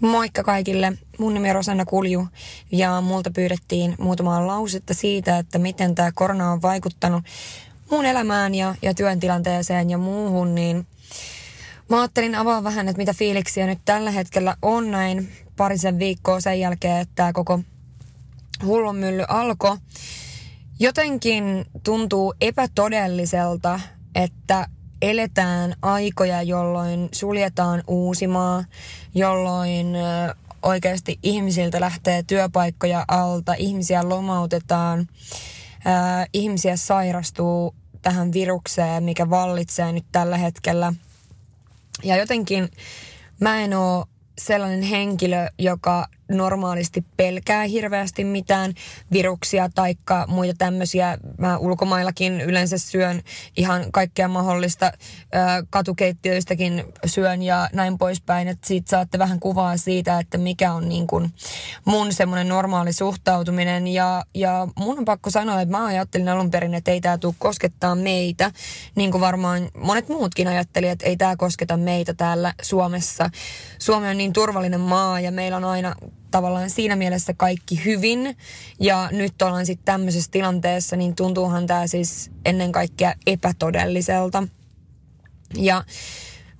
Moikka kaikille. Mun nimi on Rosanna Kulju ja multa pyydettiin muutamaa lausetta siitä, että miten tämä korona on vaikuttanut mun elämään ja, ja työn tilanteeseen ja muuhun, niin mä ajattelin avaa vähän, että mitä fiiliksiä nyt tällä hetkellä on näin parisen viikkoa sen jälkeen, että tämä koko hullunmylly alkoi. Jotenkin tuntuu epätodelliselta, että eletään aikoja, jolloin suljetaan uusimaa, jolloin oikeasti ihmisiltä lähtee työpaikkoja alta, ihmisiä lomautetaan, ihmisiä sairastuu tähän virukseen, mikä vallitsee nyt tällä hetkellä. Ja jotenkin mä en ole sellainen henkilö, joka normaalisti pelkää hirveästi mitään viruksia tai muita tämmöisiä. Mä ulkomaillakin yleensä syön ihan kaikkea mahdollista katukeittiöistäkin syön ja näin poispäin. Että siitä saatte vähän kuvaa siitä, että mikä on niin kuin mun semmoinen normaali suhtautuminen. Ja, ja mun on pakko sanoa, että mä ajattelin alun perin, että ei tämä tule koskettaa meitä. Niin kuin varmaan monet muutkin ajattelivat, että ei tämä kosketa meitä täällä Suomessa. Suomi on niin turvallinen maa ja meillä on aina tavallaan siinä mielessä kaikki hyvin. Ja nyt ollaan sitten tämmöisessä tilanteessa, niin tuntuuhan tämä siis ennen kaikkea epätodelliselta. Ja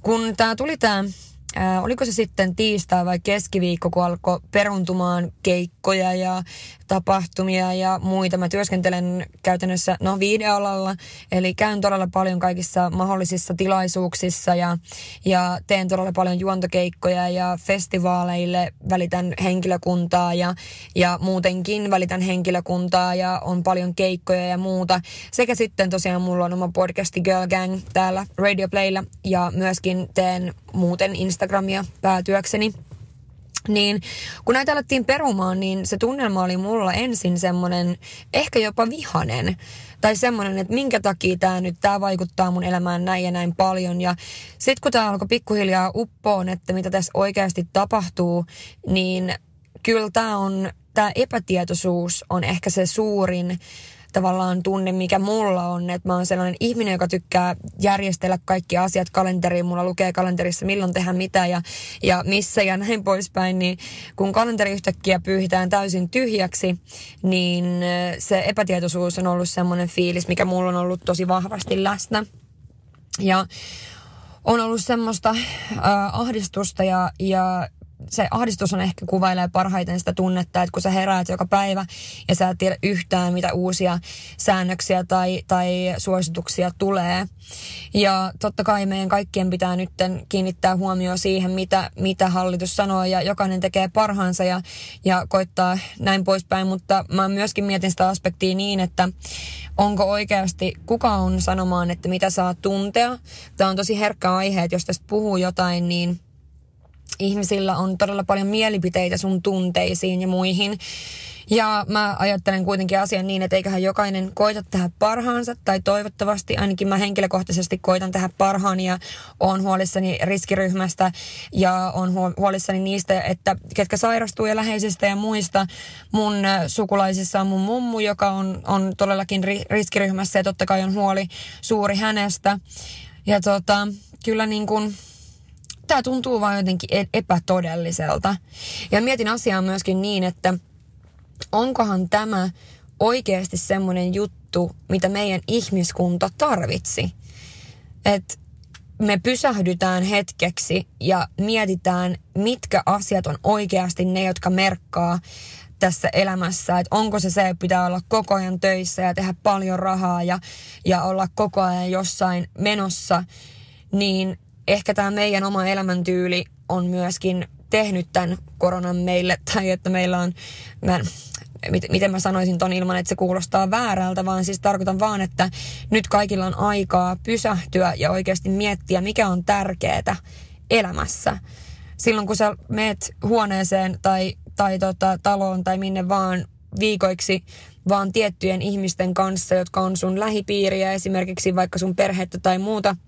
kun tämä tuli tämä ää, oliko se sitten tiistai vai keskiviikko, kun alkoi peruntumaan keikkoja ja tapahtumia ja muita. Mä työskentelen käytännössä no videoalalla, eli käyn todella paljon kaikissa mahdollisissa tilaisuuksissa ja, ja teen todella paljon juontokeikkoja ja festivaaleille välitän henkilökuntaa ja, ja muutenkin välitän henkilökuntaa ja on paljon keikkoja ja muuta. Sekä sitten tosiaan mulla on oma podcasti Girl Gang täällä Radio Playlla ja myöskin teen muuten Instagramia päätyökseni. Niin kun näitä alettiin perumaan, niin se tunnelma oli mulla ensin semmoinen ehkä jopa vihanen. Tai semmoinen, että minkä takia tämä nyt, tämä vaikuttaa mun elämään näin ja näin paljon. Ja sitten kun tämä alkoi pikkuhiljaa uppoon, että mitä tässä oikeasti tapahtuu, niin kyllä tämä on, tämä epätietoisuus on ehkä se suurin tavallaan tunne, mikä mulla on, että mä oon sellainen ihminen, joka tykkää järjestellä kaikki asiat kalenteriin. Mulla lukee kalenterissa, milloin tehdään mitä ja, ja missä ja näin poispäin. Niin kun kalenteri yhtäkkiä pyyhitään täysin tyhjäksi, niin se epätietoisuus on ollut semmoinen fiilis, mikä mulla on ollut tosi vahvasti läsnä. Ja on ollut semmoista äh, ahdistusta ja, ja se ahdistus on ehkä kuvailee parhaiten sitä tunnetta, että kun sä heräät joka päivä ja sä et tiedä yhtään, mitä uusia säännöksiä tai, tai suosituksia tulee. Ja totta kai meidän kaikkien pitää nyt kiinnittää huomioon siihen, mitä, mitä hallitus sanoo ja jokainen tekee parhaansa ja, ja koittaa näin poispäin, mutta mä myöskin mietin sitä aspektia niin, että onko oikeasti, kuka on sanomaan, että mitä saa tuntea. Tämä on tosi herkkä aihe, että jos tästä puhuu jotain, niin ihmisillä on todella paljon mielipiteitä sun tunteisiin ja muihin. Ja mä ajattelen kuitenkin asian niin, että eiköhän jokainen koita tehdä parhaansa, tai toivottavasti ainakin mä henkilökohtaisesti koitan tehdä parhaani ja on huolissani riskiryhmästä ja on huolissani niistä, että ketkä sairastuu ja läheisistä ja muista. Mun sukulaisissa on mun mummu, joka on, on todellakin riskiryhmässä ja totta kai on huoli suuri hänestä. Ja tota, kyllä niin kuin tämä tuntuu vaan jotenkin e- epätodelliselta. Ja mietin asiaa myöskin niin, että onkohan tämä oikeasti semmoinen juttu, mitä meidän ihmiskunta tarvitsi. Että me pysähdytään hetkeksi ja mietitään, mitkä asiat on oikeasti ne, jotka merkkaa tässä elämässä, että onko se se, että pitää olla koko ajan töissä ja tehdä paljon rahaa ja, ja olla koko ajan jossain menossa, niin ehkä tämä meidän oma elämäntyyli on myöskin tehnyt tämän koronan meille, tai että meillä on, mä, miten mä sanoisin ton ilman, että se kuulostaa väärältä, vaan siis tarkoitan vaan, että nyt kaikilla on aikaa pysähtyä ja oikeasti miettiä, mikä on tärkeää elämässä. Silloin kun sä meet huoneeseen tai, tai tota, taloon tai minne vaan viikoiksi vaan tiettyjen ihmisten kanssa, jotka on sun lähipiiriä, esimerkiksi vaikka sun perhettä tai muuta –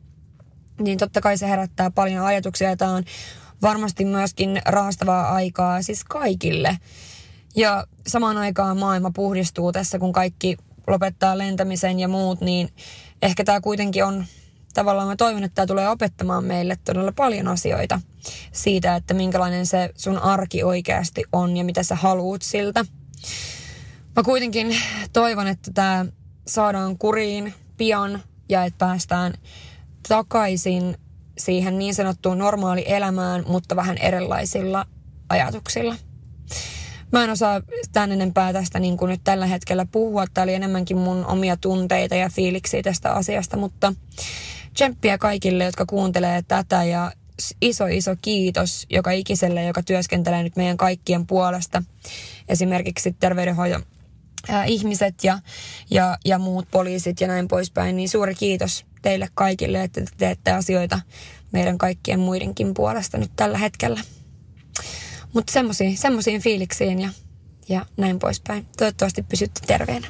niin totta kai se herättää paljon ajatuksia. Tämä on varmasti myöskin raastavaa aikaa siis kaikille. Ja samaan aikaan maailma puhdistuu tässä, kun kaikki lopettaa lentämisen ja muut, niin ehkä tämä kuitenkin on tavallaan mä toivon, että tämä tulee opettamaan meille todella paljon asioita siitä, että minkälainen se sun arki oikeasti on ja mitä sä haluut siltä. Mä kuitenkin toivon, että tämä saadaan kuriin pian ja että päästään takaisin siihen niin sanottuun normaali elämään, mutta vähän erilaisilla ajatuksilla. Mä en osaa tämän enempää tästä niin kuin nyt tällä hetkellä puhua. Tämä oli enemmänkin mun omia tunteita ja fiiliksiä tästä asiasta, mutta tsemppiä kaikille, jotka kuuntelee tätä ja iso iso kiitos joka ikiselle, joka työskentelee nyt meidän kaikkien puolesta. Esimerkiksi terveydenhoidon ihmiset ja, ja, ja muut poliisit ja näin poispäin, niin suuri kiitos teille kaikille, että te teette asioita meidän kaikkien muidenkin puolesta nyt tällä hetkellä. Mutta semmoisiin fiiliksiin ja, ja näin poispäin. Toivottavasti pysytte terveenä.